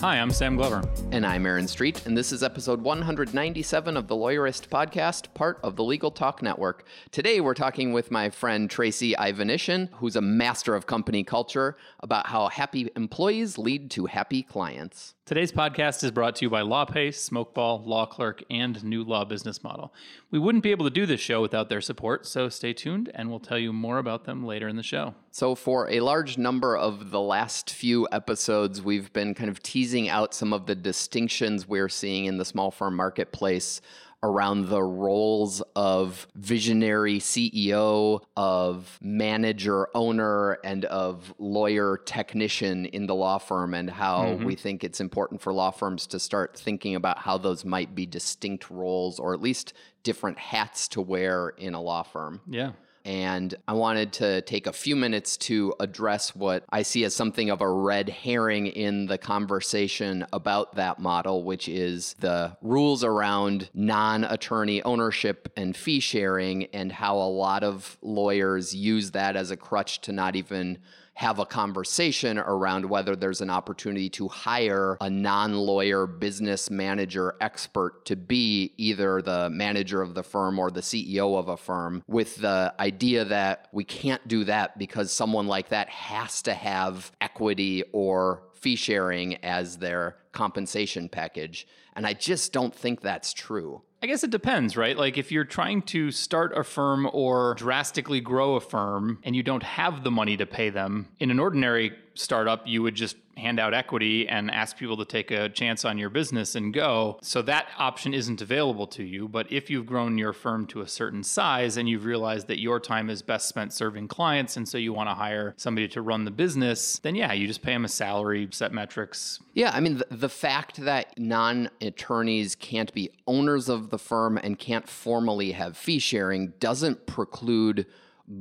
Hi, I'm Sam Glover. And I'm Aaron Street, and this is episode 197 of the Lawyerist podcast, part of the Legal Talk Network. Today, we're talking with my friend Tracy Ivanishin, who's a master of company culture, about how happy employees lead to happy clients. Today's podcast is brought to you by LawPay, Smokeball, Law Clerk, and New Law Business Model. We wouldn't be able to do this show without their support, so stay tuned and we'll tell you more about them later in the show. So, for a large number of the last few episodes, we've been kind of teasing out some of the distinctions we're seeing in the small firm marketplace around the roles of visionary CEO, of manager owner, and of lawyer technician in the law firm, and how mm-hmm. we think it's important for law firms to start thinking about how those might be distinct roles or at least different hats to wear in a law firm. Yeah. And I wanted to take a few minutes to address what I see as something of a red herring in the conversation about that model, which is the rules around non attorney ownership and fee sharing, and how a lot of lawyers use that as a crutch to not even have a conversation around whether there's an opportunity to hire a non lawyer business manager expert to be either the manager of the firm or the CEO of a firm, with the idea that we can't do that because someone like that has to have equity or fee sharing as their compensation package. And I just don't think that's true. I guess it depends, right? Like if you're trying to start a firm or drastically grow a firm and you don't have the money to pay them, in an ordinary startup, you would just hand out equity and ask people to take a chance on your business and go. So that option isn't available to you. But if you've grown your firm to a certain size and you've realized that your time is best spent serving clients, and so you want to hire somebody to run the business, then yeah, you just pay them a salary, set metrics. Yeah, I mean, the, the fact that non attorneys can't be owners of the firm and can't formally have fee sharing doesn't preclude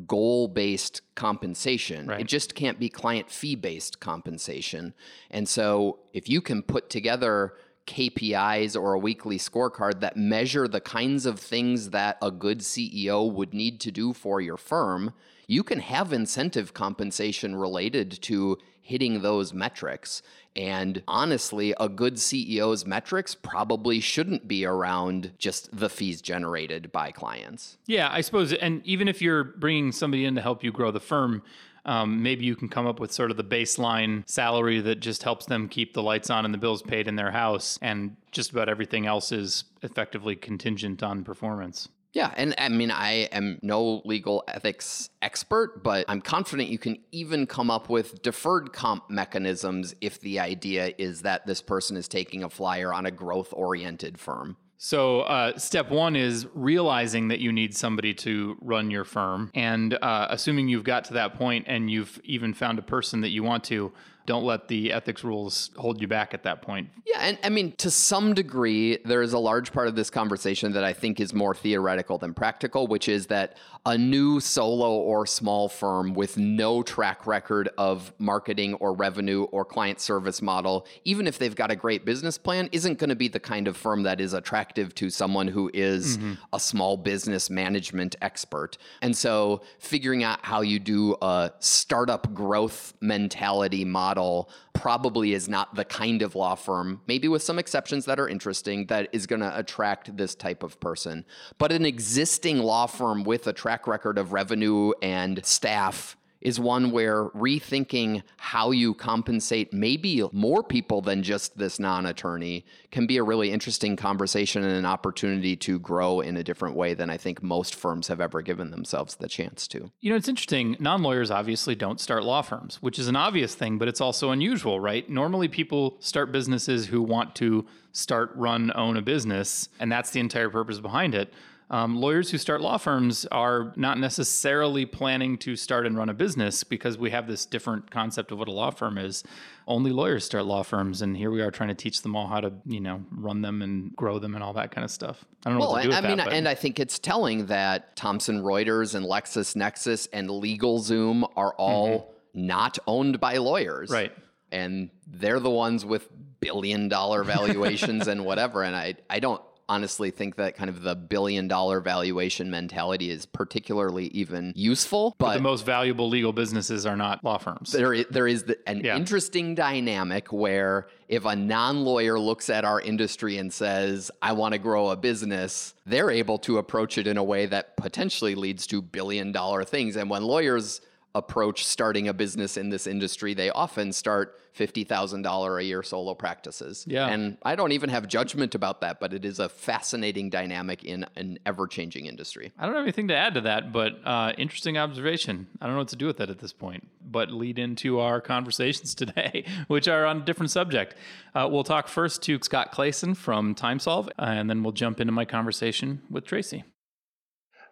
goal based compensation. Right. It just can't be client fee based compensation. And so if you can put together KPIs or a weekly scorecard that measure the kinds of things that a good CEO would need to do for your firm, you can have incentive compensation related to hitting those metrics. And honestly, a good CEO's metrics probably shouldn't be around just the fees generated by clients. Yeah, I suppose. And even if you're bringing somebody in to help you grow the firm, um, maybe you can come up with sort of the baseline salary that just helps them keep the lights on and the bills paid in their house, and just about everything else is effectively contingent on performance. Yeah, and I mean, I am no legal ethics expert, but I'm confident you can even come up with deferred comp mechanisms if the idea is that this person is taking a flyer on a growth oriented firm. So, uh, step one is realizing that you need somebody to run your firm. And uh, assuming you've got to that point and you've even found a person that you want to, don't let the ethics rules hold you back at that point. Yeah, and I mean, to some degree, there is a large part of this conversation that I think is more theoretical than practical, which is that a new solo or small firm with no track record of marketing or revenue or client service model, even if they've got a great business plan, isn't going to be the kind of firm that is attractive to someone who is mm-hmm. a small business management expert. And so, figuring out how you do a startup growth mentality model model probably is not the kind of law firm, maybe with some exceptions that are interesting, that is going to attract this type of person. But an existing law firm with a track record of revenue and staff is one where rethinking how you compensate maybe more people than just this non attorney can be a really interesting conversation and an opportunity to grow in a different way than I think most firms have ever given themselves the chance to. You know, it's interesting. Non lawyers obviously don't start law firms, which is an obvious thing, but it's also unusual, right? Normally, people start businesses who want to start, run, own a business. And that's the entire purpose behind it. Um, lawyers who start law firms are not necessarily planning to start and run a business because we have this different concept of what a law firm is. Only lawyers start law firms, and here we are trying to teach them all how to, you know, run them and grow them and all that kind of stuff. I don't know well, what to do I with mean, that. but- and I think it's telling that Thomson Reuters and LexisNexis and LegalZoom are all not owned by lawyers. Mm-hmm. Right. And they're the ones with billion dollar valuations and whatever. And I, I don't honestly think that kind of the billion dollar valuation mentality is particularly even useful. But, the most valuable legal businesses are not law firms. There, there is the, an Yeah. interesting dynamic where if a non lawyer looks at our industry and says, I want to grow a business, they're able to approach it in a way that potentially leads to billion dollar things. And when lawyers approach starting a business in this industry, they often start $50,000 a year solo practices. Yeah. And I don't even have judgment about that, but it is a fascinating dynamic in an ever changing industry. I don't have anything to add to that, but uh, interesting observation. I don't know what to do with that at this point, but lead into our conversations today, which are on a different subject. Uh, we'll talk first to Scott Clayson from TimeSolve, and then we'll jump into my conversation with Tracy.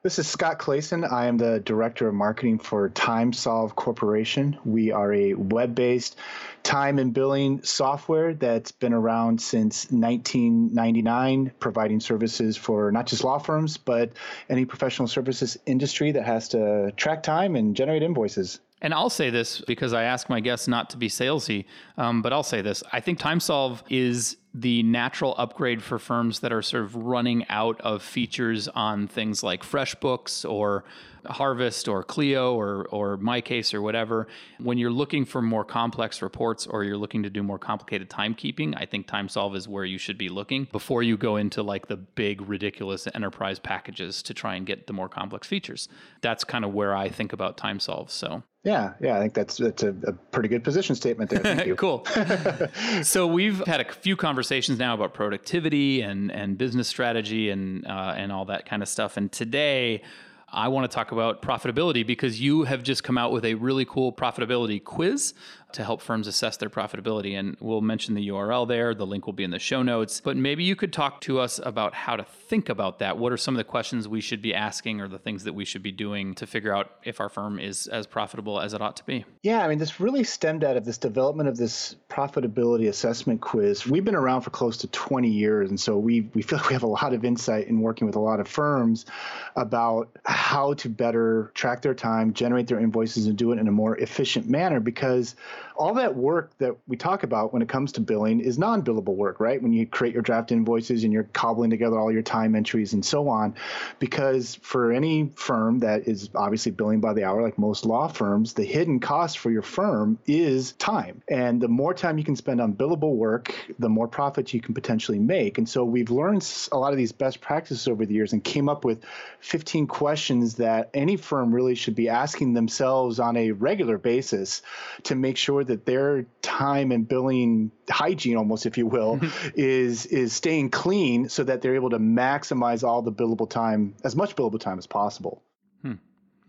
This is Scott Clayson. I am the Director of Marketing for TimeSolve Corporation. We are a web based time and billing software that's been around since 1999, providing services for not just law firms, but any professional services industry that has to track time and generate invoices. And I'll say this because I ask my guests not to be salesy, um, but I'll say this. I think TimeSolve is the natural upgrade for firms that are sort of running out of features on things like FreshBooks or Harvest or Clio or or MyCase or whatever. When you're looking for more complex reports or you're looking to do more complicated timekeeping, I think TimeSolve is where you should be looking before you go into like the big ridiculous enterprise packages to try and get the more complex features. That's kind of where I think about TimeSolve. So Yeah, yeah, I think that's that's a, a pretty good position statement there. Thank you. cool. so we've had a few conversations now about productivity and and business strategy and uh, and all that kind of stuff. And today. I want to talk about profitability because you have just come out with a really cool profitability quiz to help firms assess their profitability. And we'll mention the URL there. The link will be in the show notes. But maybe you could talk to us about how to think about that. What are some of the questions we should be asking or the things that we should be doing to figure out if our firm is as profitable as it ought to be? Yeah, I mean, this really stemmed out of this development of this profitability assessment quiz. We've been around for close to 20 years, and so we we feel like we have a lot of insight in working with a lot of firms about how to better track their time, generate their invoices, and do it in a more efficient manner. Because all that work that we talk about when it comes to billing is non-billable work, right? When you create your draft invoices and you're cobbling together all your time entries and so on. Because for any firm that is obviously billing by the hour, like most law firms, the hidden cost for your firm is time. And the more time you can spend on billable work, the more profits you can potentially make. And so we've learned a lot of these best practices over the years and came up with 15 questions that any firm really should be asking themselves on a regular basis to make sure that their time and billing hygiene almost if you will mm-hmm. is is staying clean so that they're able to maximize all the billable time as much billable time as possible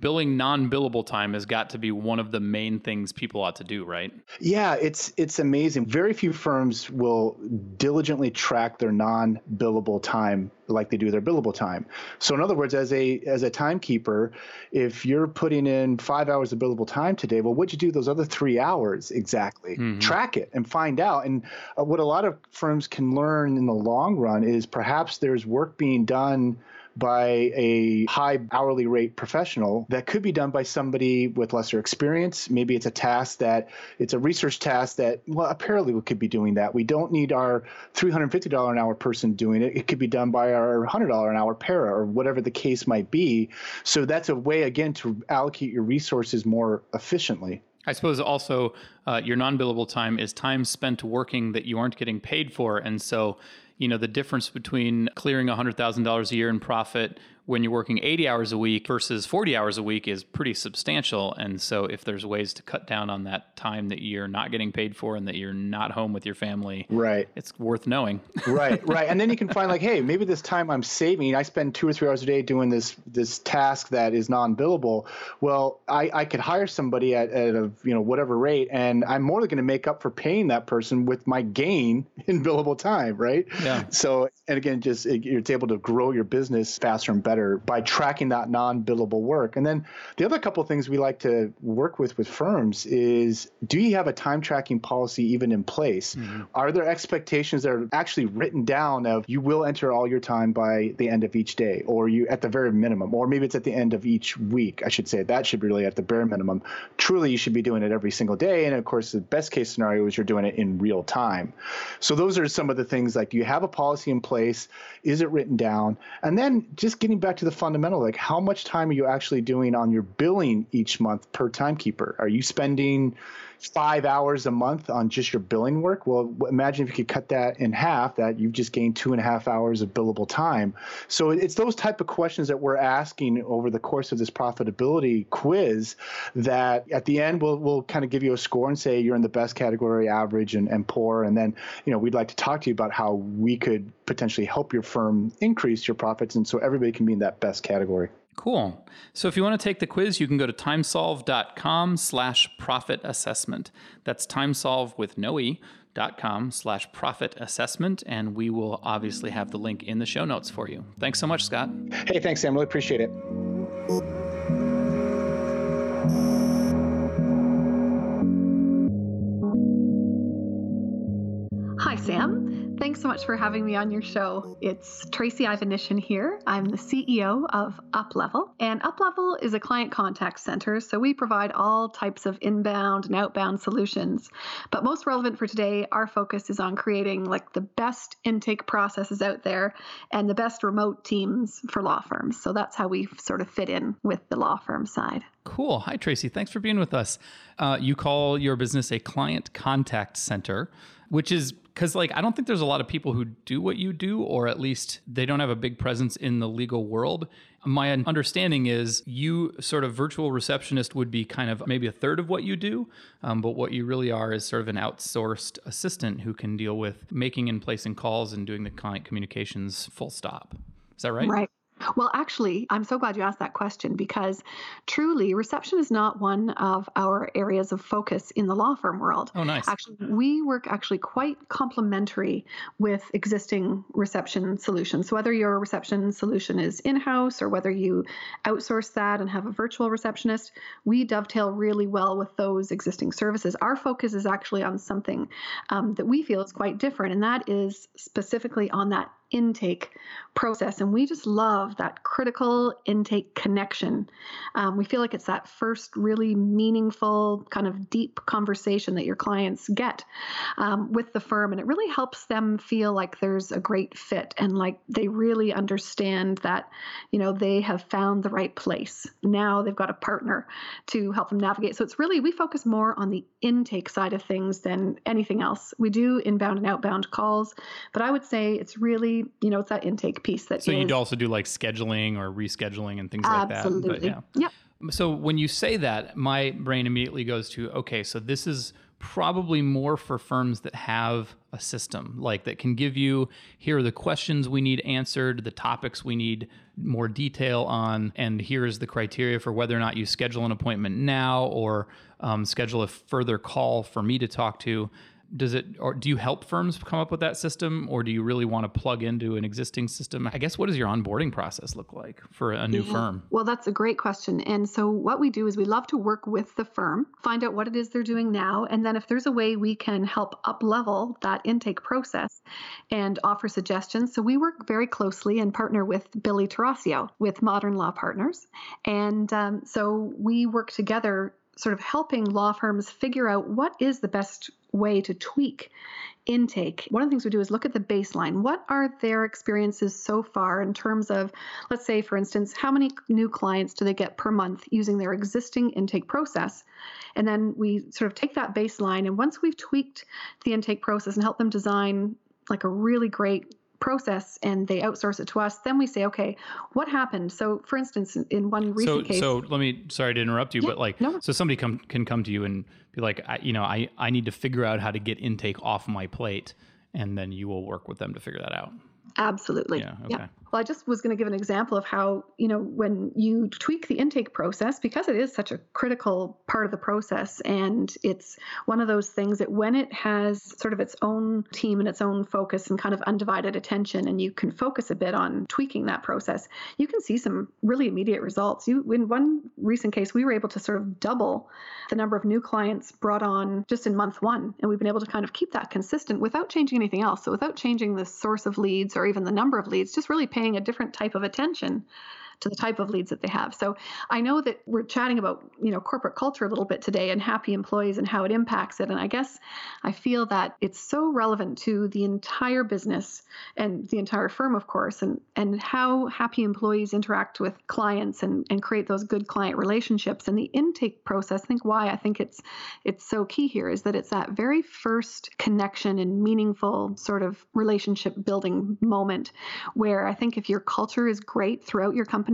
billing non-billable time has got to be one of the main things people ought to do, right? Yeah, it's it's amazing. Very few firms will diligently track their non-billable time like they do their billable time. So in other words, as a as a timekeeper, if you're putting in 5 hours of billable time today, well what'd you do those other 3 hours exactly? Track it and find out. And uh, what a lot of firms can learn in the long run is perhaps there's work being done by a high hourly rate professional that could be done by somebody with lesser experience. Maybe it's a task that it's a research task that, well, a paralegal could be doing that. We don't need our $350 an hour person doing it. It could be done by our $100 an hour para or whatever the case might be. So that's a way, again, to allocate your resources more efficiently. I suppose also uh, your non-billable time is time spent working that you aren't getting paid for, and so you know the difference between clearing hundred thousand dollars a year in profit when you're working 80 hours a week versus 40 hours a week is pretty substantial. And so, if there's ways to cut down on that time that you're not getting paid for and that you're not home with your family, right, it's worth knowing. right, right. And then you can find like, hey, maybe this time I'm saving. I spend two or three hours a day doing this this task that is non-billable. Well, I, I could hire somebody at, at a you know whatever rate, and I'm more than going to make up for paying that person with my gain in billable time, right? Yeah. So, and again, just you're able to grow your business faster and better better by tracking that non-billable work. And then the other couple of things we like to work with with firms is do you have a time tracking policy even in place? Mm-hmm. Are there expectations that are actually written down of you will enter all your time by the end of each day or you at the very minimum or maybe it's at the end of each week, I should say. That should be really at the bare minimum. Truly you should be doing it every single day and of course the best case scenario is you're doing it in real time. So those are some of the things like do you have a policy in place? Is it written down? And then just getting back back to the fundamental like how much time are you actually doing on your billing each month per timekeeper? Are you spending five hours a month on just your billing work? Well imagine if you could cut that in half that you've just gained two and a half hours of billable time. So it's those type of questions that we're asking over the course of this profitability quiz that at the end we'll, we'll kind of give you a score and say you're in the best category average and, and poor. And then you know we'd like to talk to you about how we could potentially help your firm increase your profits. And so everybody can be in that best category. Cool. So if you want to take the quiz, you can go to timesolve.com slash profit assessment. That's timesolve with no E dot com slash profit assessment. And we will obviously have the link in the show notes for you. Thanks so much, Scott. Hey, thanks, Sam. Really appreciate it. Much for having me on your show. It's Tracy Ivanishin here. I'm the CEO of UpLevel, and UpLevel is a client contact center, so we provide all types of inbound and outbound solutions. But most relevant for today, our focus is on creating like the best intake processes out there and the best remote teams for law firms. So that's how we sort of fit in with the law firm side. Cool. Hi, Tracy. Thanks for being with us. Uh, you call your business a client contact center, which is because like i don't think there's a lot of people who do what you do or at least they don't have a big presence in the legal world. My understanding is you sort of virtual receptionist would be kind of maybe a third of what you do um, but what you really are is sort of an outsourced assistant who can deal with making and placing calls and doing the client communications full stop. Is that right? Right well, actually, I'm so glad you asked that question because truly, reception is not one of our areas of focus in the law firm world. Oh, nice. Actually, we work actually quite complementary with existing reception solutions. So, whether your reception solution is in house or whether you outsource that and have a virtual receptionist, we dovetail really well with those existing services. Our focus is actually on something um, that we feel is quite different, and that is specifically on that intake process. And we just love that critical intake connection. Um, we feel like it's that first really meaningful, kind of deep conversation that your clients get um, with the firm. And it really helps them feel like there's a great fit and like they really understand that, you know, they have found the right place. Now they've got a partner to help them navigate. So it's really, we focus more on the intake side of things than anything else. We do inbound and outbound calls, but I would say it's really you know, it's that intake piece that. So you'd also do like scheduling or rescheduling and things absolutely. like that. Absolutely. Yeah. Yep. So when you say that, my brain immediately goes to okay, so this is probably more for firms that have a system like that can give you here are the questions we need answered, the topics we need more detail on, and here is the criteria for whether or not you schedule an appointment now or um, schedule a further call for me to talk to does it or do you help firms come up with that system or do you really want to plug into an existing system i guess what does your onboarding process look like for a new yeah. firm well that's a great question and so what we do is we love to work with the firm find out what it is they're doing now and then if there's a way we can help up level that intake process and offer suggestions so we work very closely and partner with Billie Tarascio with modern law partners and um, so we work together sort of helping law firms figure out what is the best way to tweak intake. One of the things we do is look at the baseline. What are their experiences so far in terms of, let's say, for instance, how many new clients do they get per month using their existing intake process? And then we sort of take that baseline, and once we've tweaked the intake process and help them design like a really great process and they outsource it to us, then we say, okay, what happened? So, for instance, in one recent so, case. So let me, sorry to interrupt you, Yeah, but like, no. so somebody come can come to you and be like, I, you know, I I need to figure out how to get intake off my plate, and then you will work with them to figure that out. Absolutely. Yeah, okay. Well, I just was going to give an example of how, you know, when you tweak the intake process, because it is such a critical part of the process, and it's one of those things that when it has sort of its own team and its own focus and kind of undivided attention, and you can focus a bit on tweaking that process, you can see some really immediate results. You, in one recent case, we were able to sort of double the number of new clients brought on just in month one, and we've been able to kind of keep that consistent without changing anything else. So without changing the source of leads or even the number of leads, just really paying a different type of attention to the type of leads that they have. So I know that we're chatting about, you know, corporate culture a little bit today and happy employees and how it impacts it. And I guess I feel that it's so relevant to the entire business and the entire firm, of course, and, and how happy employees interact with clients and, and create those good client relationships. And the intake process, I think why I think it's it's so key here is that it's that very first connection and meaningful sort of relationship building moment where I think if your culture is great throughout your company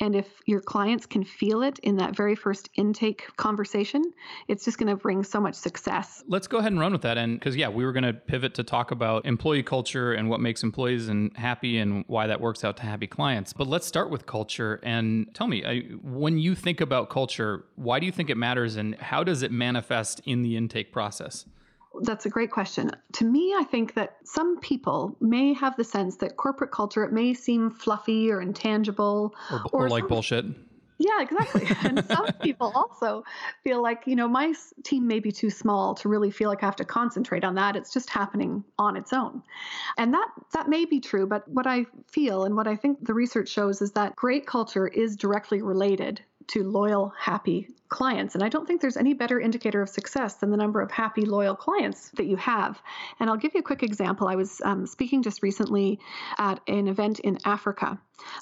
and if your clients can feel it in that very first intake conversation, it's just going to bring so much success. Let's go ahead and run with that. And because, yeah, we were going to pivot to talk about employee culture and what makes employees and happy and why that works out to happy clients. But let's start with culture and tell me, I, when you think about culture, why do you think it matters and how does it manifest in the intake process? That's a great question. To me, I think that some people may have the sense that corporate culture it may seem fluffy or intangible Or, or like some- bullshit? Yeah, exactly. and some people also feel like, you know, my team may be too small to really feel like I have to concentrate on that. It's just happening on its own. And that that may be true, but what I feel and what I think the research shows is that great culture is directly related to loyal, happy clients. And I don't think there's any better indicator of success than the number of happy, loyal clients that you have. And I'll give you a quick example. I was um, speaking just recently at an event in Africa.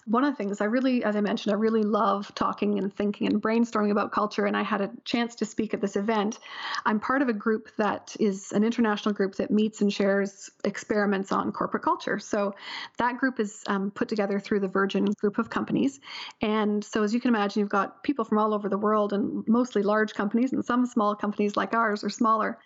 One of the things I really, as I mentioned, I really love talking and thinking and brainstorming about culture. And I had a chance to speak at this event. I'm part of a group that is an international group that meets and shares experiments on corporate culture. So that group is um, put together through the Virgin Group of companies. And so, as you can imagine, you've got people from all over the world and mostly large companies, and some small companies like ours are smaller.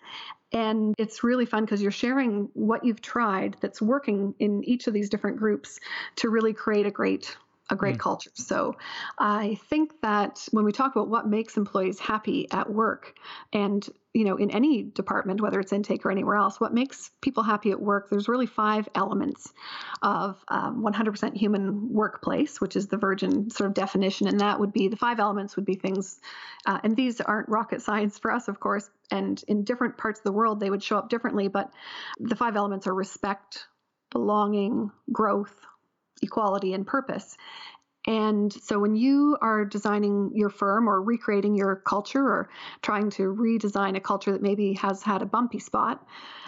And it's really fun because you're sharing what you've tried that's working in each of these different groups to really create a great a great hmm. culture. So I think that when we talk about what makes employees happy at work and you know in any department whether it's intake or anywhere else what makes people happy at work there's really five elements of um, 100% human workplace which is the virgin sort of definition and that would be the five elements would be things uh, and these aren't rocket science for us of course and in different parts of the world they would show up differently but the five elements are respect belonging growth equality and purpose and so when you are designing your firm or recreating your culture or trying to redesign a culture that maybe has had a bumpy spot,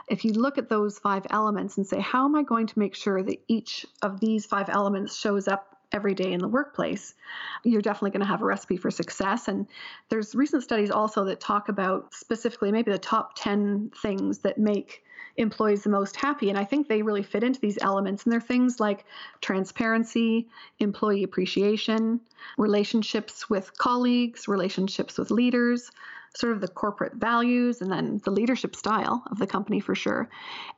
if you look at those five elements and say, how am I going to make sure that each of these five elements shows up every day in the workplace, you're definitely going to have a recipe for success. And there's recent studies also that talk about specifically maybe the top 10 things that make employees the most happy. And I think they really fit into these elements. And they're things like transparency, employee appreciation, relationships with colleagues, relationships with leaders, sort of the corporate values, and then the leadership style of the company for sure.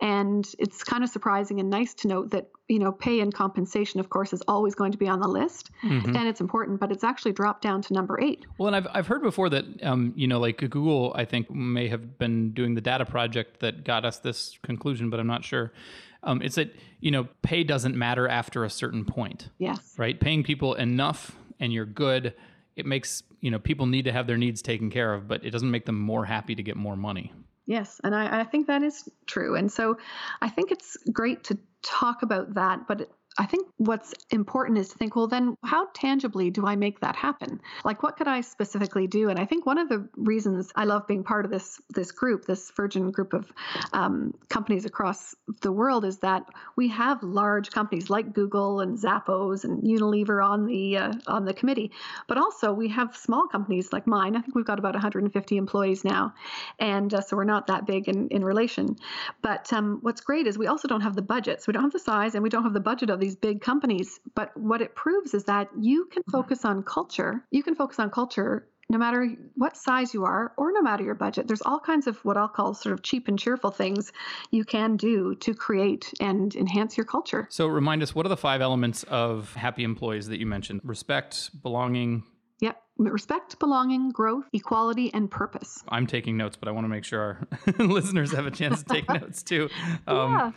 And it's kind of surprising and nice to note that, you know, pay and compensation, of course, is always going to be on the list Mm-hmm. and it's important, but it's actually dropped down to number eight. Well, and I've, I've heard before that, um, you know, like Google, I think, may have been doing the data project that got us this conclusion, but I'm not sure. Um, it's that, you know, pay doesn't matter after a certain point, Yes. right? Paying people enough and you're good, it makes, you know, people need to have their needs taken care of, but it doesn't make them more happy to get more money. Yes, and I, I think that is true. And so I think it's great to talk about that, but I think what's important is to think, well, then how tangibly do I make that happen? Like, what could I specifically do? And I think one of the reasons I love being part of this this group, this Virgin group of um, companies across the world, is that we have large companies like Google and Zappos and Unilever on the uh, on the committee, but also we have small companies like mine. I think we've got about 150 employees now, and uh, so we're not that big in in relation. But um, what's great is we also don't have the budget, so we don't have the size and we don't have the budget of these big companies. But what it proves is that you can focus on culture. You can focus on culture no matter what size you are or no matter your budget. There's all kinds of what I'll call sort of cheap and cheerful things you can do to create and enhance your culture. So remind us what are the five elements of happy employees that you mentioned? Respect, belonging, Yep. Respect, belonging, growth, equality, and purpose. I'm taking notes, but I want to make sure our listeners have a chance to take notes too. Um, yeah.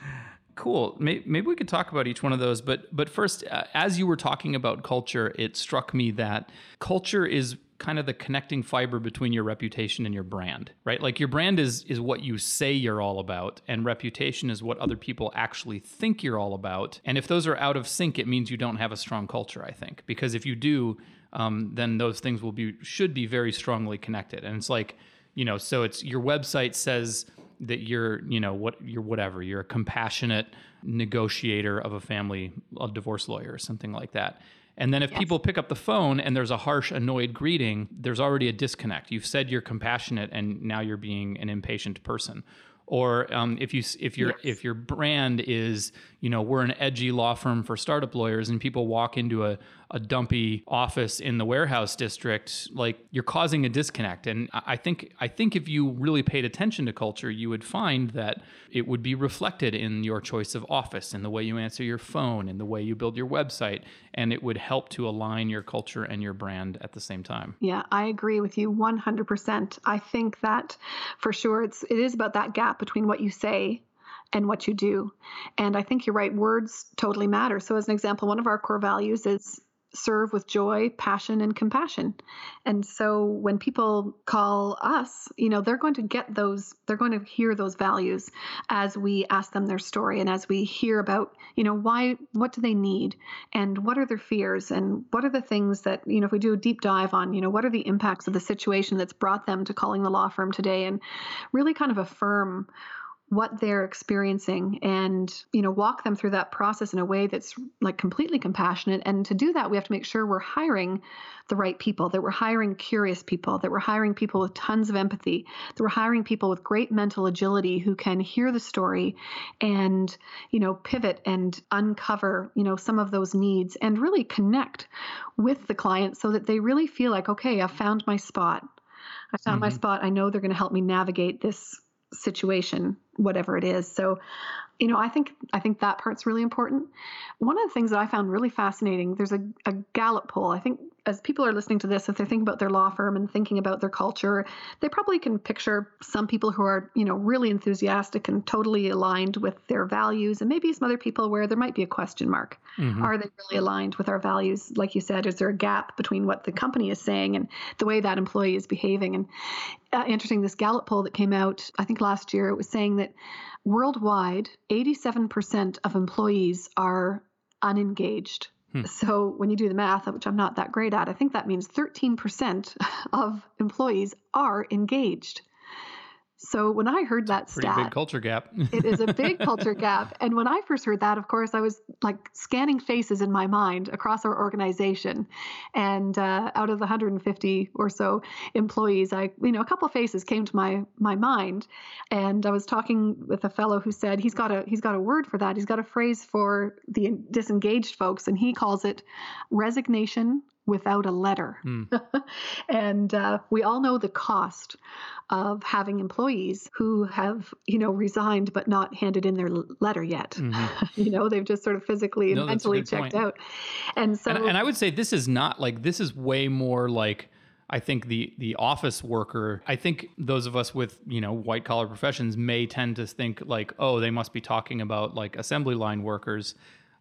Cool. Maybe we could talk about each one of those, but but first, uh, as you were talking about culture, it struck me that culture is kind of the connecting fiber between your reputation and your brand, right? Like your brand is is what you say you're all about, and reputation is what other people actually think you're all about. And if those are out of sync, it means you don't have a strong culture. I think because if you do, um, then those things will be should be very strongly connected. And it's like you know, so it's your website says that you're, you know, what you're whatever, you're a compassionate negotiator of a family, a divorce lawyer or something like that. And then if Yes. people pick up the phone and there's a harsh, annoyed greeting, there's already a disconnect. You've said you're compassionate, and now you're being an impatient person. Or um, if you if your Yes. if your brand is you know we're an edgy law firm for startup lawyers, and people walk into a a dumpy office in the warehouse district, like you're causing a disconnect. And I think I think if you really paid attention to culture, you would find that it would be reflected in your choice of office, in the way you answer your phone, in the way you build your website, and it would help to align your culture and your brand at the same time. Yeah, I agree with you 100%. I think that for sure it's it is about that gap between what you say and what you do. And I think you're right, words totally matter. So as an example, one of our core values is serve with joy, passion and compassion. And so when people call us, you know, they're going to get those they're going to hear those values as we ask them their story and as we hear about, you know, why what do they need and what are their fears and what are the things that, you know, if we do a deep dive on, you know, what are the impacts of the situation that's brought them to calling the law firm today and really kind of affirm what they're experiencing and you know walk them through that process in a way that's like completely compassionate. And to do that we have to make sure we're hiring the right people that we're hiring curious people that we're hiring people with tons of empathy that we're hiring people with great mental agility who can hear the story and you know pivot and uncover you know some of those needs and really connect with the client so that they really feel like okay i found my spot. I found my Mhm. spot. I know they're going to help me navigate this situation whatever it is. So you know i think i think that part's really important. One of the things that i found really fascinating there's a, a gallup poll. I think as people are listening to this if they're thinking about their law firm and thinking about their culture they probably can picture some people who are you know really enthusiastic and totally aligned with their values and maybe some other people where there might be a question mark. Mhm. are they really aligned with our values? Like you said is there a gap between what the company is saying and the way that employee is behaving? And uh, interesting this gallup poll that came out i think last year it was saying that worldwide 87% of employees are unengaged Hmm. so when you do the math which i'm not that great at i think that means 13% of employees are engaged so when i heard that Pretty stat big culture gap. it is a big culture gap. And when I first heard that, of course, I was like scanning faces in my mind across our organization. And uh, out of the 150 or so employees, I, you know, a couple of faces came to my my mind. And I was talking with a fellow who said he's got a he's got a word for that. He's got a phrase for the disengaged folks, and he calls it resignation without a letter. Hmm. and uh, we all know the cost of having employees who have, you know, resigned but not handed in their letter yet. Mhm. you know, they've just sort of physically and No, that's mentally checked point. out. And so, and, and I would say this is not like this is way more like I think the the office worker. I think those of us with you know white collar professions may tend to think like, oh, they must be talking about like assembly line workers.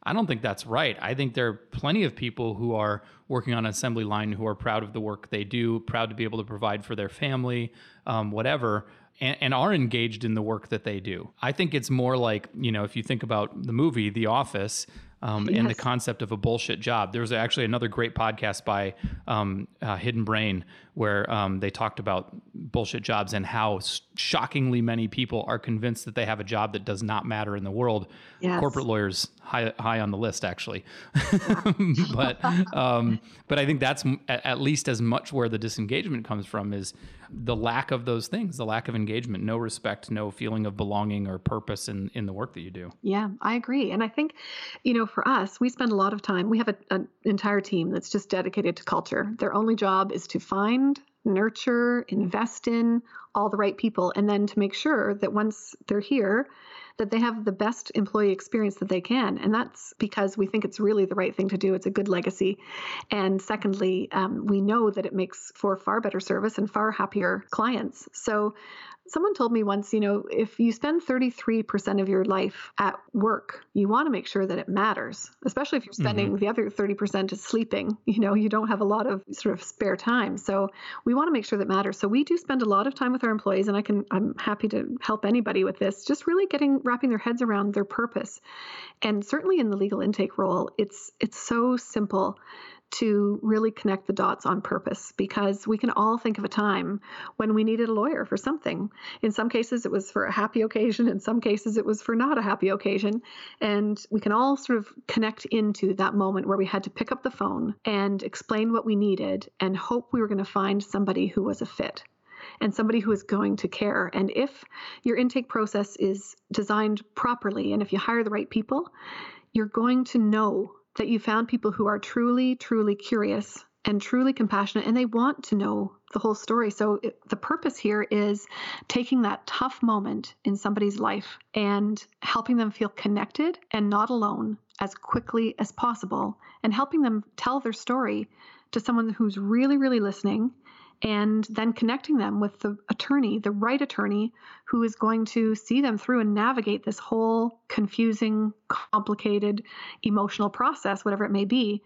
I don't think that's right. I think there are plenty of people who are working on an assembly line who are proud of the work they do, proud to be able to provide for their family, um, whatever, and, and are engaged in the work that they do. I think it's more like, you know, if you think about the movie The Office, um, yes. and the concept of a bullshit job. There was actually another great podcast by um, uh, Hidden Brain where um, they talked about bullshit jobs and how shockingly many people are convinced that they have a job that does not matter in the world. Yes. Corporate lawyers high high on the list actually, but um, but I think that's at least as much where the disengagement comes from is the lack of those things, the lack of engagement, no respect, no feeling of belonging or purpose in in the work that you do. Yeah, I agree, and I think you know for us, we spend a lot of time. We have an entire team that's just dedicated to culture. Their only job is to find nurture, invest in all the right people, and then to make sure that once they're here, that they have the best employee experience that they can. And that's because we think it's really the right thing to do. It's a good legacy. And secondly, um, we know that it makes for far better service and far happier clients. So Someone told me once, you know, if you spend 33% of your life at work, you want to make sure that it matters, especially if you're spending mm-hmm. the other 30% is sleeping. You know, you don't have a lot of sort of spare time. So we want to make sure that matters. So we do spend a lot of time with our employees, and I can, I'm happy to help anybody with this, just really getting, wrapping their heads around their purpose. And certainly in the legal intake role, it's, it's so simple to really connect the dots on purpose because we can all think of a time when we needed a lawyer for something. In some cases, it was for a happy occasion, in some cases, it was for not a happy occasion. And we can all sort of connect into that moment where we had to pick up the phone and explain what we needed and hope we were going to find somebody who was a fit and somebody who is going to care. And if your intake process is designed properly and if you hire the right people, you're going to know that you found people who are truly, truly curious and truly compassionate and they want to know the whole story. So, it, the purpose here is taking that tough moment in somebody's life and helping them feel connected and not alone as quickly as possible and helping them tell their story to someone who's really, really listening and then connecting them with the attorney, the right attorney, who is going to see them through and navigate this whole confusing, complicated, emotional process, whatever it may be.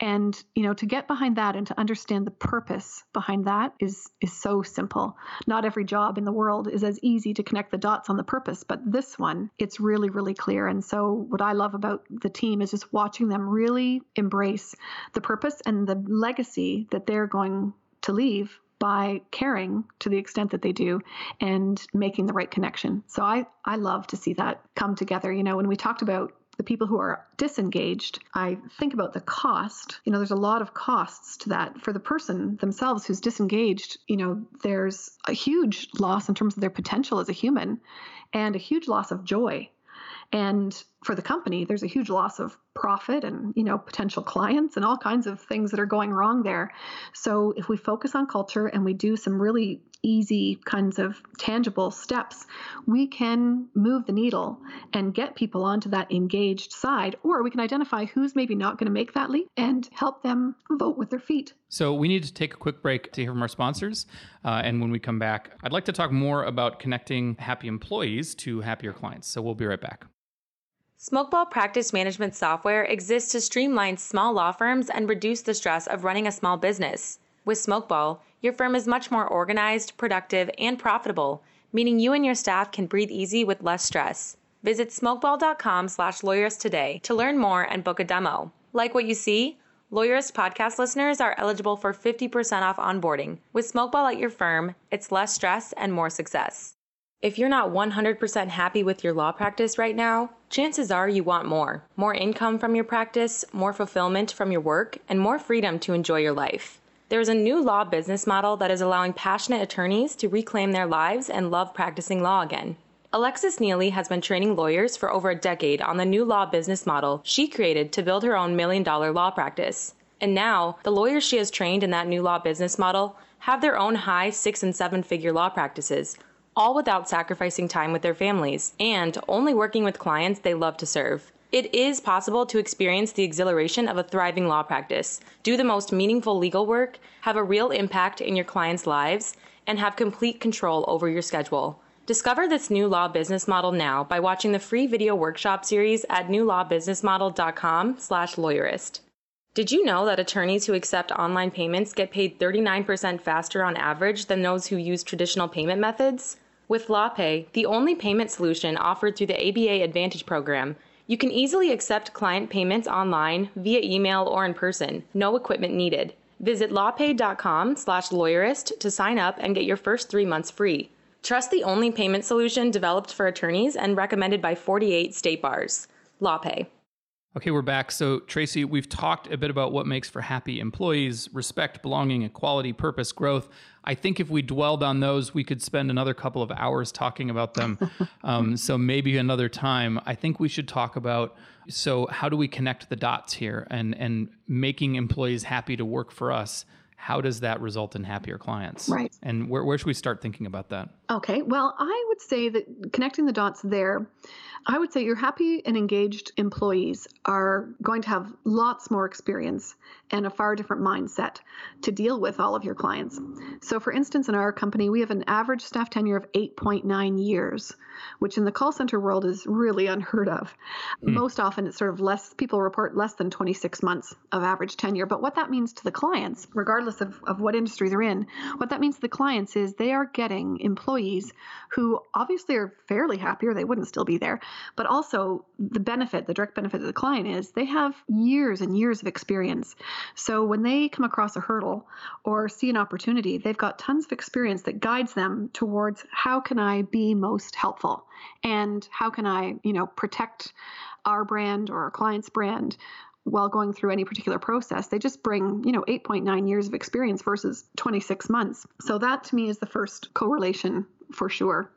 And you know, to get behind that and to understand the purpose behind that is is so simple. Not every job in the world is as easy to connect the dots on the purpose, but this one, it's really, really clear. And so, what I love about the team is just watching them really embrace the purpose and the legacy that they're going to leave by caring to the extent that they do and making the right connection. So I, I love to see that come together. You know, when we talked about the people who are disengaged, I think about the cost. You know, there's a lot of costs to that for the person themselves who's disengaged. You know, there's a huge loss in terms of their potential as a human and a huge loss of joy and for the company there's a huge loss of profit and you know potential clients and all kinds of things that are going wrong there. So if we focus on culture and we do some really easy kinds of tangible steps we can move the needle and get people onto that engaged side or we can identify who's maybe not going to make that leap and help them vote with their feet. So we need to take a quick break to hear from our sponsors uh, and when we come back i'd like to talk more about connecting happy employees to happier clients. So we'll be right back Smokeball practice management software exists to streamline small law firms and reduce the stress of running a small business. With Smokeball, your firm is much more organized, productive, and profitable, meaning you and your staff can breathe easy with less stress. Visit smokeball.com/lawyers today to learn more and book a demo. Like what you see? Lawyerist podcast listeners are eligible for 50% off onboarding. With Smokeball at your firm, it's less stress and more success. If you're not 100% happy with your law practice right now, chances are you want more. More income from your practice, more fulfillment from your work, and more freedom to enjoy your life. There's a new law business model that is allowing passionate attorneys to reclaim their lives and love practicing law again. Alexis Neely has been training lawyers for over a decade on the new law business model she created to build her own million dollar law practice. And now, the lawyers she has trained in that new law business model have their own high six and seven figure law practices all without sacrificing time with their families and only working with clients they love to serve. It is possible to experience the exhilaration of a thriving law practice, do the most meaningful legal work, have a real impact in your clients' lives, and have complete control over your schedule. Discover this new law business model now by watching the free video workshop series at newlawbusinessmodel.com/lawyerist. Did you know that attorneys who accept online payments get paid 39% faster on average than those who use traditional payment methods? With LawPay, the only payment solution offered through the ABA Advantage program, You can easily accept client payments online, via email, or in person. No equipment needed. Visit lawpay.com slash lawyerist to sign up and get your first three months free. Trust the only payment solution developed for attorneys and recommended by 48 state bars. LawPay. Okay, we're back. So, Tracy, we've talked a bit about what makes for happy employees respect, belonging, equality, purpose, growth. I think if we dwelled on those, we could spend another couple of hours talking about them. um, so, maybe another time. I think we should talk about so, how do we connect the dots here and, and making employees happy to work for us? How does that result in happier clients? Right. And where, where should we start thinking about that? Okay. Well, I would say that connecting the dots there I would say your happy and engaged employees are going to have lots more experience and a far different mindset to deal with all of your clients. So, for instance, in our company, we have an average staff tenure of 8.9 years, which in the call center world is really unheard of. Hmm. Most often, it's sort of less, people report less than 26 months of average tenure. But what that means to the clients, regardless of, of what industry they're in, what that means to the clients is they are getting employees who obviously are fairly happy or they wouldn't still be there but also, the benefit, the direct benefit to the client is they have years and years of experience. So when they come across a hurdle or see an opportunity, they've got tons of experience that guides them towards how can I be most helpful and how can I, you know, protect our brand or our client's brand while going through any particular process. They just bring, you know, 8.9 years of experience versus 26 months. So that to me is the first correlation for sure.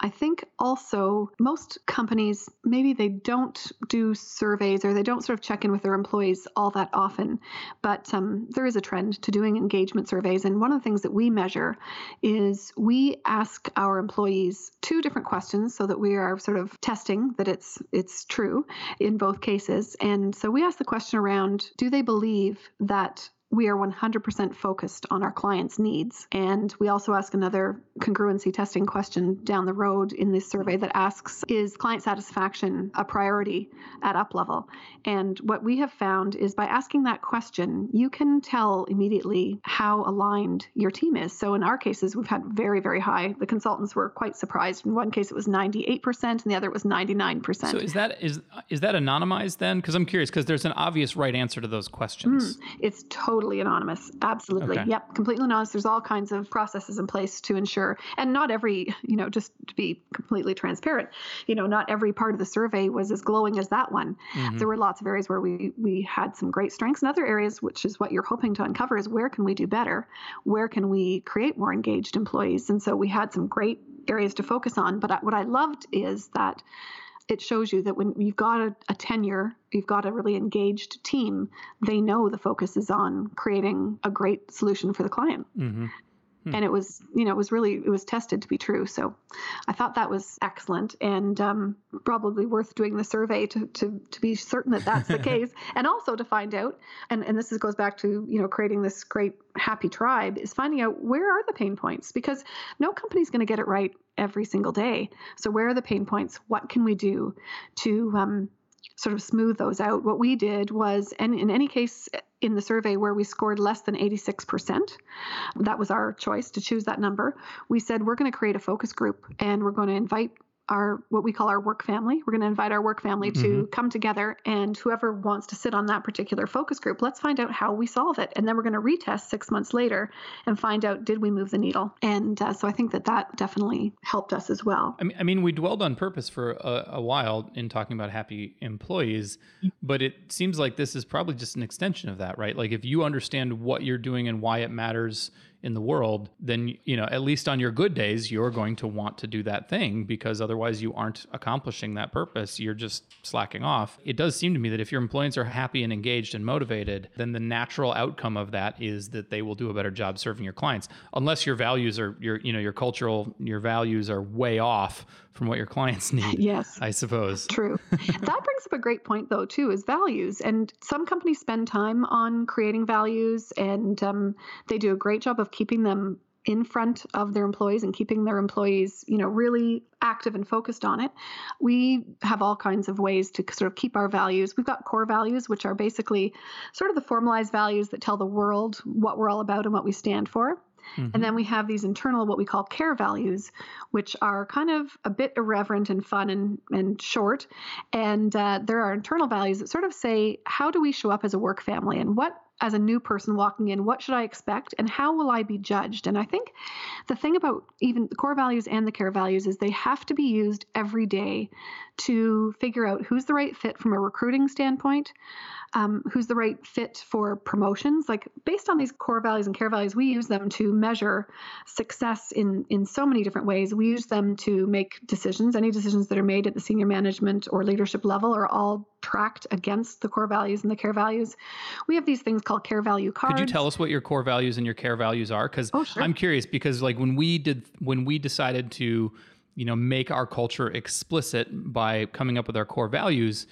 I think also most companies maybe they don't do surveys or they don't sort of check in with their employees all that often, but um, there is a trend to doing engagement surveys. And one of the things that we measure is we ask our employees two different questions so that we are sort of testing that it's it's true in both cases. And so we ask the question around do they believe that we are 100% focused on our clients' needs. And we also ask another congruency testing question down the road in this survey that asks Is client satisfaction a priority at up level? And what we have found is by asking that question, you can tell immediately how aligned your team is. So in our cases, we've had very, very high. The consultants were quite surprised. In one case, it was 98%, and the other it was 99%. So is that is is that anonymized then? Because I'm curious, because there's an obvious right answer to those questions. Mm, it's totally totally anonymous. Absolutely. Okay. Yep. Completely anonymous. There's all kinds of processes in place to ensure, and not every, you know, just to be completely transparent, you know, not every part of the survey was as glowing as that one. Mm-hmm. There were lots of areas where we we had some great strengths, and other areas, which is what you're hoping to uncover, is where can we do better? Where can we create more engaged employees? And so we had some great areas to focus on. But what I loved is that it shows you that when you've got a, a, tenure, you've got a really engaged team, they know the focus is on creating a great solution for the client. Mm-hmm. Hmm. And it was, you know, it was really, it was tested to be true. So I thought that was excellent and um, probably worth doing the survey to, to, to be certain that that's the case. And also to find out, and, and this is, goes back to, you know, creating this great happy tribe is finding out where are the pain points because no company's going to get it right every single day. So where are the pain points? What can we do to um, sort of smooth those out. What we did was, and in any case in the survey where we scored less than 86%, that was our choice to choose that number. We said we're going to create a focus group and we're going to invite our what we call our work family. We're going to invite our work family mm-hmm. to come together, and whoever wants to sit on that particular focus group, let's find out how we solve it, and then we're going to retest six months later and find out did we move the needle. And uh, so I think that that definitely helped us as well. I mean, I mean we dwelled on purpose for a, a while in talking about happy employees, but it seems like this is probably just an extension of that, right? Like if you understand what you're doing and why it matters in the world, then you know at least on your good days you're going to want to do that thing because otherwise you aren't accomplishing that purpose. You're just slacking off. It does seem to me that if your employees are happy and engaged and motivated, then the natural outcome of that is that they will do a better job serving your clients. Unless your values are your you know your cultural your values are way off from what your clients need. Yes. I suppose. True. that brings up a great point, though, too, is values. And some companies spend time on creating values and um, they do a great job of keeping them in front of their employees and keeping their employees, you know, really active and focused on it. We have all kinds of ways to sort of keep our values. We've got core values, which are basically sort of the formalized values that tell the world what we're all about and what we stand for. Mm-hmm. And then we have these internal, what we call care values, which are kind of a bit irreverent and fun and, and short. And uh, there are internal values that sort of say, how do we show up as a work family and what as a new person walking in, what should I expect and how will I be judged? And I think the thing about even the core values and the care values is they have to be used every day to figure out who's the right fit from a recruiting standpoint, um, who's the right fit for promotions. Like based on these core values and care values, we use them to measure success in in so many different ways. We use them to make decisions. Any decisions that are made at the senior management or leadership level are all tracked against the core values and the care values. We have these things called care value cards. Could you tell us what your core values and your care values are? Because oh, sure. I'm curious because like when we did when we decided to you know make our culture explicit by coming up with our core values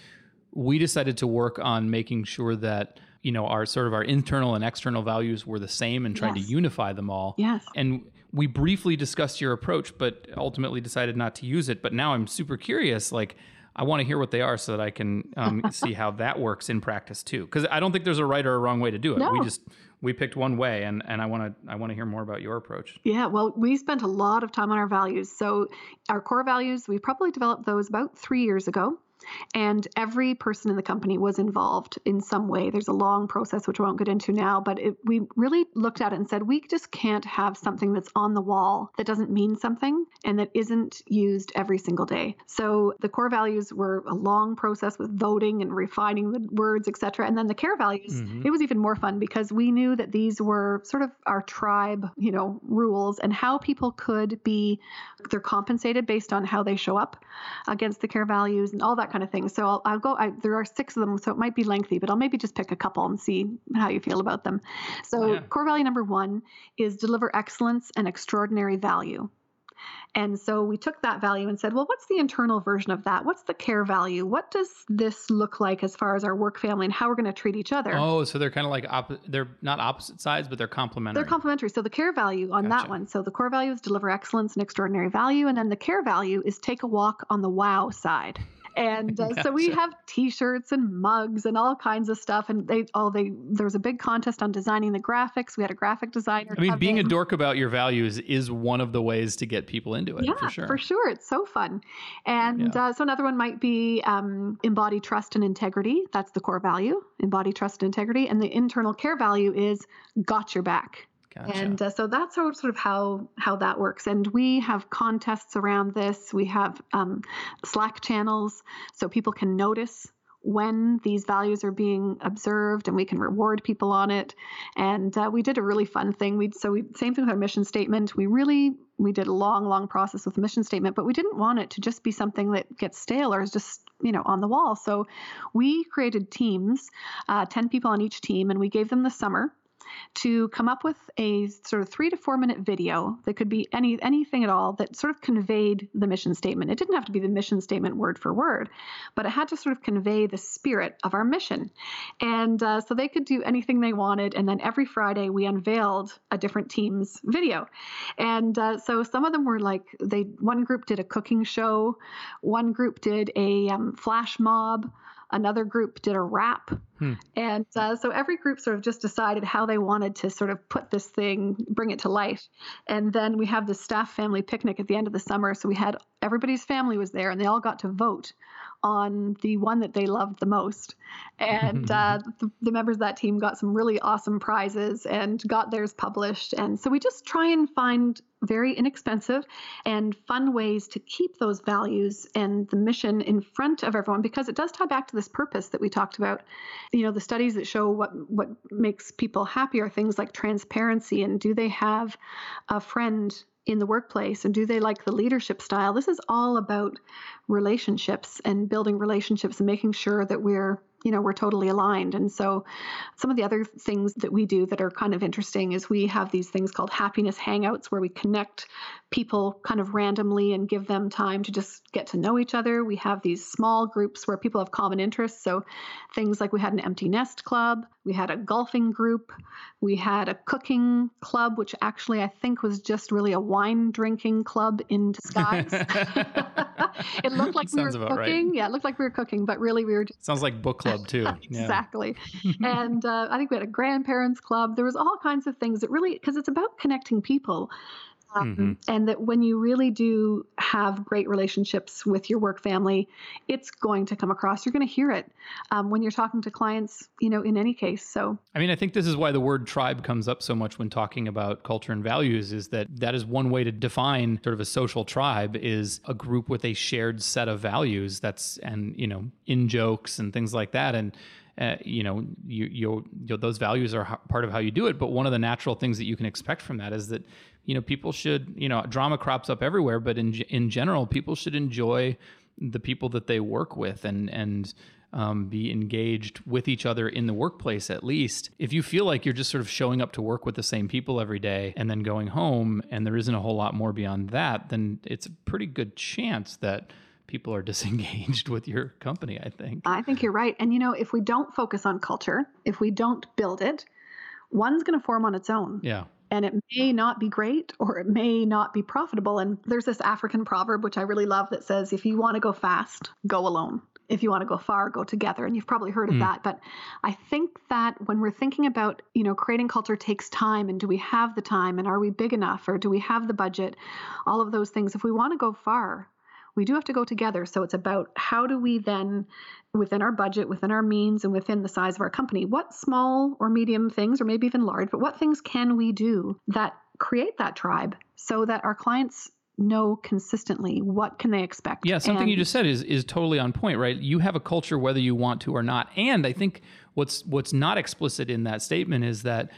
we decided to work on making sure that you know our sort of our internal and external values were the same and trying yes. to unify them all yes and we briefly discussed your approach but ultimately decided not to use it but now i'm super curious like i want to hear what they are so that i can um, see how that works in practice too. Because i don't think there's a right or a wrong way to do it. No. we just we picked one way and, and i want to i want to hear more about your approach. Yeah well we spent a lot of time on our values. So our core values we probably developed those about three years ago and every person in the company was involved in some way. There's a long process, which I won't get into now, but it, we really looked at it and said, we just can't have something that's on the wall that doesn't mean something and that isn't used every single day. So the core values were a long process with voting and refining the words, etc. And then the care values, mm-hmm. it was even more fun because we knew that these were sort of our tribe, you know, rules and how people could be, they're compensated based on how they show up against the care values and all that kind kind of thing. So I'll, I'll go. I, there are six of them, so it might be lengthy, but I'll maybe just pick a couple and see how you feel about them. So yeah. core value number one is deliver excellence and extraordinary value. And so we took that value and said, well, what's the internal version of that? What's the care value? What does this look like as far as our work family and how we're going to treat each other? Oh, so they're kind of like op- they're not opposite sides, but they're complementary. They're complementary. So the care value on gotcha. that one. So the core value is deliver excellence and extraordinary value, and then the care value is take a walk on the wow side and uh, gotcha. so we have t-shirts and mugs and all kinds of stuff and they oh they there was a big contest on designing the graphics. We had a graphic designer i mean being in. a dork about your values is one of the ways to get people into it yeah for sure. for sure. It's so fun. And yeah. uh, so another one might be um, embody trust and integrity. That's the core value embody trust and integrity. And the internal care value is got your back Gotcha. And uh, so that's sort of how how that works. And we have contests around this. We have um, Slack channels so people can notice when these values are being observed and we can reward people on it and uh, we did a really fun thing we so we same thing with our mission statement we really we did a long long process with the mission statement but we didn't want it to just be something that gets stale or is just you know on the wall so we created teams uh, 10 people on each team and we gave them the summer to come up with a sort of three to four minute video that could be any anything at all that sort of conveyed the mission statement. It didn't have to be the mission statement word for word, but it had to sort of convey the spirit of our mission. And uh, so they could do anything they wanted. And then every Friday we unveiled a different team's video. And uh, so some of them were like they one group did a cooking show, one group did a um, flash mob. Another group did a rap. Hmm. And uh, so every group sort of just decided how they wanted to sort of put this thing, bring it to life. And then we have the staff family picnic at the end of the summer. So we had everybody's family was there and they all got to vote on the one that they loved the most. And uh, the, the, members of that team got some really awesome prizes and got theirs published. And so we just try and find very inexpensive and fun ways to keep those values and the mission in front of everyone because it does tie back to this purpose that we talked about. You know, the studies that show what what makes people happy are things like transparency and do they have a friend in the workplace and do they like the leadership style? This is all about relationships and building relationships and making sure that we're you know we're totally aligned. And so some of the other things that we do that are kind of interesting is we have these things called happiness hangouts where we connect people kind of randomly and give them time to just get to know each other. We have these small groups where people have common interests. So things like we had an empty nest club we had a golfing group we had a cooking club which actually i think was just really a wine drinking club in disguise. It looked like we were cooking right. yeah it looked like we were cooking but really we were just... sounds like book club club too. exactly. and uh, I think we had a grandparents club. There was all kinds of things that really, because it's about connecting people. Um, mm-hmm. And that when you really do have great relationships with your work family, it's going to come across. You're going to hear it um, when you're talking to clients, you know, in any case. So, I mean, I think this is why the word tribe comes up so much when talking about culture and values is that that is one way to define sort of a social tribe is a group with a shared set of values that's, and, you know, in jokes and things like that. And, uh, you know, you, you, you, those values are part of how you do it. But one of the natural things that you can expect from that is that you know people should you know drama crops up everywhere but in in general people should enjoy the people that they work with and and um, be engaged with each other in the workplace at least. If you feel like you're just sort of showing up to work with the same people every day and then going home and there isn't a whole lot more beyond that, then it's a pretty good chance that people are disengaged with your company, I think. I think you're right. And you know, if we don't focus on culture, if we don't build it, one's going to form on its own. Yeah and it may not be great or it may not be profitable. And there's this African proverb, which I really love, that says, if you want to go fast, go alone. If you want to go far, go together. And you've probably heard of mm. that. But I think that when we're thinking about, you know, creating culture takes time and do we have the time and are we big enough or do we have the budget? All of those things. If we want to go far, we do have to go together. So it's about how do we then, within our budget, within our means, and within the size of our company, what small or medium things, or maybe even large, but what things can we do that create that tribe so that our clients know consistently what can they expect? Yeah something and, you just said is is totally on point right? You have a culture whether you want to or not. And i think what's what's not explicit in that statement is that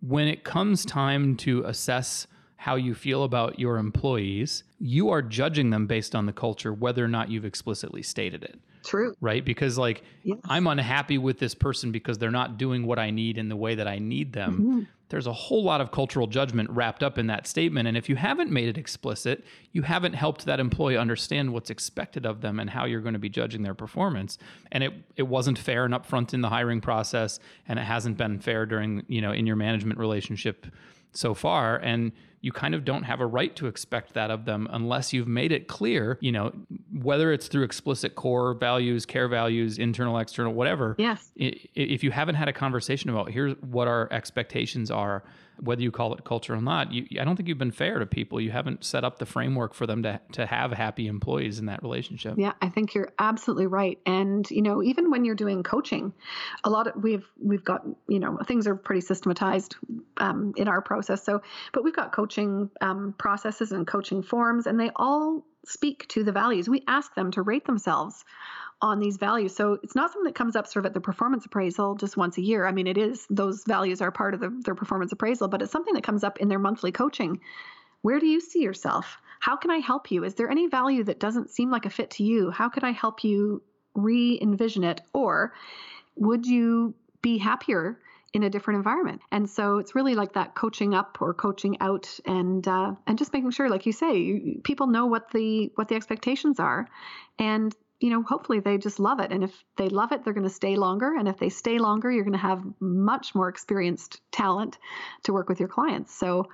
when it comes time to assess how you feel about your employees, you are judging them based on the culture, whether or not you've explicitly stated it. True. Right? Because, like, yes. I'm unhappy with this person because they're not doing what I need in the way that I need them. Mm-hmm. There's a whole lot of cultural judgment wrapped up in that statement. And if you haven't made it explicit, you haven't helped that employee understand what's expected of them and how you're going to be judging their performance. And it, it wasn't fair and upfront in the hiring process, and it hasn't been fair during, you know, in your management relationship so far. And you kind of don't have a right to expect that of them unless you've made it clear, you know, whether it's through explicit core values, care values, internal, external, whatever. Yes. If you haven't had a conversation about here's what our expectations are, whether you call it culture or not, you, I don't think you've been fair to people. You haven't set up the framework for them to, to have happy employees in that relationship. Yeah, I think you're absolutely right. And, you know, even when you're doing coaching, a lot of we've, we've got, you know, things are pretty systematized um, in our process. So, but we've got coaching um, processes and coaching forms, and they all speak to the values. We ask them to rate themselves on these values. So it's not something that comes up sort of at the performance appraisal just once a year. I mean, it is those values are part of the, their performance appraisal, but it's something that comes up in their monthly coaching. Where do you see yourself? How can I help you? Is there any value that doesn't seem like a fit to you? How could I help you re envision it? Or would you be happier in a different environment. And so it's really like that coaching up or coaching out, and uh, and just making sure, like you say, people know what the what the expectations are, and you know, hopefully they just love it. And if they love it, they're going to stay longer. And if they stay longer, you're going to have much more experienced talent to work with your clients. So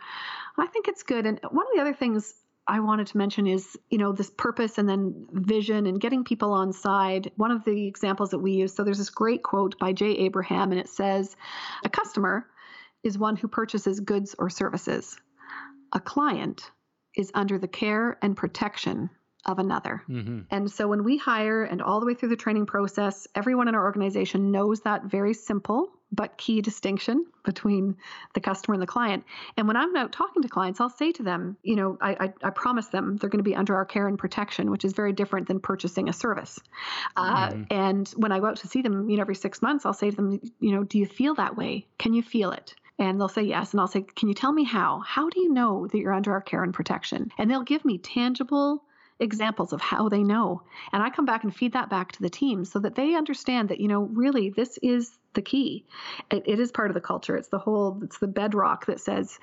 I think it's good. And one of the other things I wanted to mention is, you know, this purpose and then vision and getting people on side. One of the examples that we use, so there's this great quote by Jay Abraham, and it says, A customer is one who purchases goods or services. A client is under the care and protection of another. Mm-hmm. And so when we hire and all the way through the training process, everyone in our organization knows that very simple but key distinction between the customer and the client. And when I'm out talking to clients, I'll say to them, you know, I, I, I promise them they're going to be under our care and protection, which is very different than purchasing a service. Uh, mm-hmm. Uh, and when I go out to see them, you know, every six months, I'll say to them, you know, do you feel that way? Can you feel it? And they'll say yes. And I'll say, Can you tell me how? How do you know that you're under our care and protection? And they'll give me tangible examples of how they know. And I come back and feed that back to the team so that they understand that, you know, really this is the key. It, it is part of the culture. It's the whole, it's the bedrock that says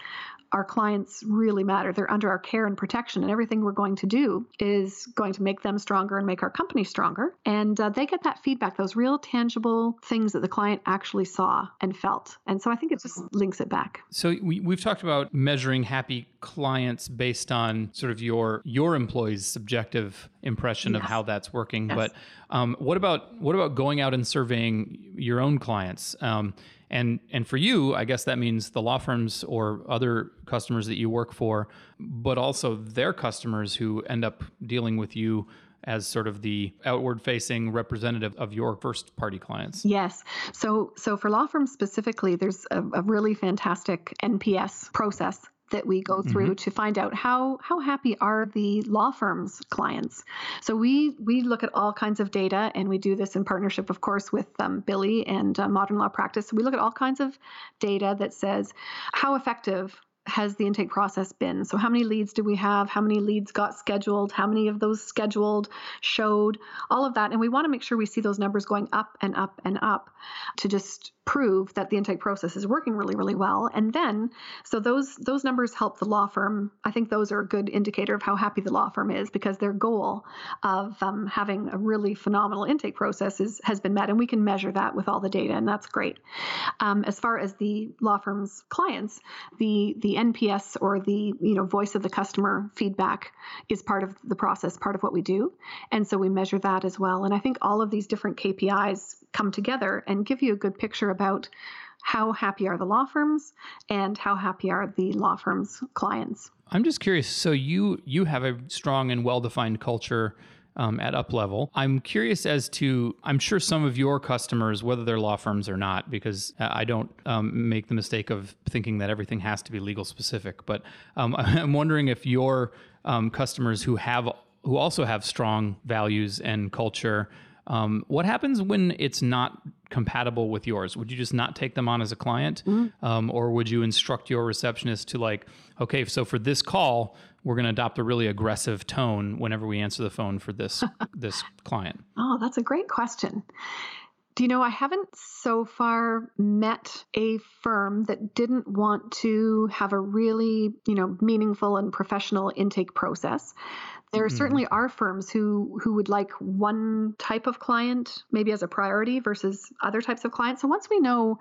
our clients really matter. They're under our care and protection, and everything we're going to do is going to make them stronger and make our company stronger. And uh, they get that feedback, those real tangible things that the client actually saw and felt. And so I think it just links it back. So we, we've talked about measuring happy clients based on sort of your your employees' subjective impression Yes. of how that's working. Yes. But um, what about what about going out and surveying your own clients? Um, and and for you, I guess that means the law firms or other customers that you work for, but also their customers who end up dealing with you as sort of the outward facing representative of your first party clients. Yes. So so for law firms specifically, there's a, a really fantastic NPS process that we go through to find out how how happy are the law firms clients. So we we look at all kinds of data, and we do this in partnership, of course, with um, Billie and uh, Modern Law Practice. So we look at all kinds of data that says how effective has the intake process been? So, how many leads do we have? How many leads got scheduled? How many of those scheduled showed? All of that. And we want to make sure we see those numbers going up and up and up to just prove that the intake process is working really really well and then so those those numbers help the law firm i think those are a good indicator of how happy the law firm is because their goal of um, having a really phenomenal intake process is, has been met and we can measure that with all the data and that's great um, as far as the law firm's clients the the nps or the you know voice of the customer feedback is part of the process part of what we do and so we measure that as well and i think all of these different kpis come together and give you a good picture about how happy are the law firms and how happy are the law firms clients I'm just curious. So you you have a strong and well defined culture um, at up level. I'm curious as to. I'm sure some of your customers, whether they're law firms or not, because uh, I don't um, make the mistake of thinking that everything has to be legal specific. But um, I'm wondering if your um, customers who have who also have strong values and culture. Um, what happens when it's not compatible with yours? Would you just not take them on as a client, um, or would you instruct your receptionist to like, okay, so for this call, we're going to adopt a really aggressive tone whenever we answer the phone for this this client? Oh, that's a great question. Do you know, I haven't so far met a firm that didn't want to have a really, you know, meaningful and professional intake process. There mm-hmm. certainly are firms who who would like one type of client maybe as a priority versus other types of clients. So once we know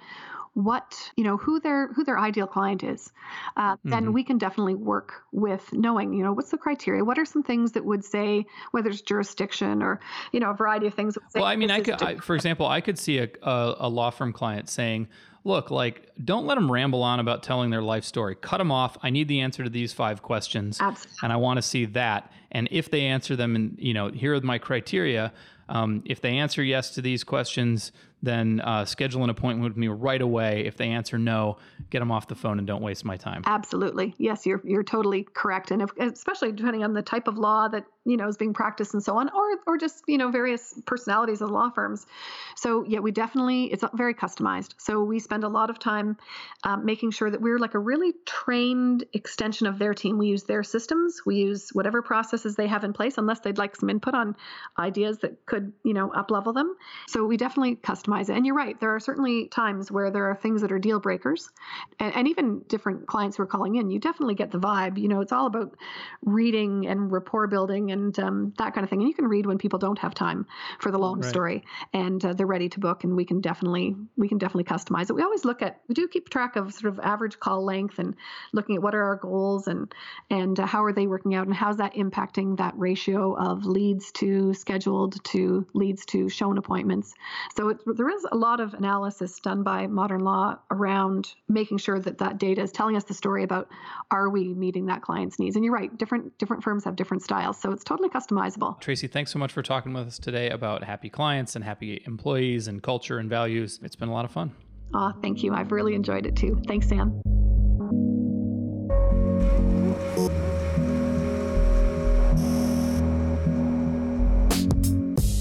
what you know who their who their ideal client is, uh, then we can definitely work with knowing you know what's the criteria. What are some things that would say whether it's jurisdiction or you know a variety of things. that would say Well, I mean, I could, I, for example, I could see a, a, a law firm client saying, "Look, like, don't let them ramble on about telling their life story. Cut them off. I need the answer to these five questions, Absolutely. and I want to see that. And if they answer them, and you know, here are my criteria. Um, if they answer yes to these questions, then uh, schedule an appointment with me right away. If they answer no, get them off the phone and don't waste my time. Absolutely. Yes, you're you're totally correct, and if, especially depending on the type of law that you know is being practiced and so on, or or just you know various personalities of law firms. So yeah, we definitely it's very customized. So we spend a lot of time um, making sure that we're like a really trained extension of their team. We use their systems, we use whatever processes they have in place, unless they'd like some input on ideas that could you know up level them. So we definitely customize it. And you're right, there are certainly times where there are things that are deal breakers, and, and even different clients who are calling in. You definitely get the vibe. You know, it's all about reading and rapport building and um, that kind of thing. And you can read when people don't have time for the long story and uh, they're ready to book. And we can definitely we can definitely customize it. We always look at we do keep track of sort of average call length and looking at what are our goals and and uh, how are they working out and how's that impacting that ratio of leads to scheduled to leads to shown appointments. So it, there is a lot of analysis done by modern law around making sure that that data is telling us the story about are we meeting that client's needs. And you're right, different different firms have different styles, so it's totally customizable. Tracy, thanks so much for talking with us today about happy clients and happy employees and culture and values. It's been a lot of fun. Aw, thank you. I've really enjoyed it too. Thanks, Sam.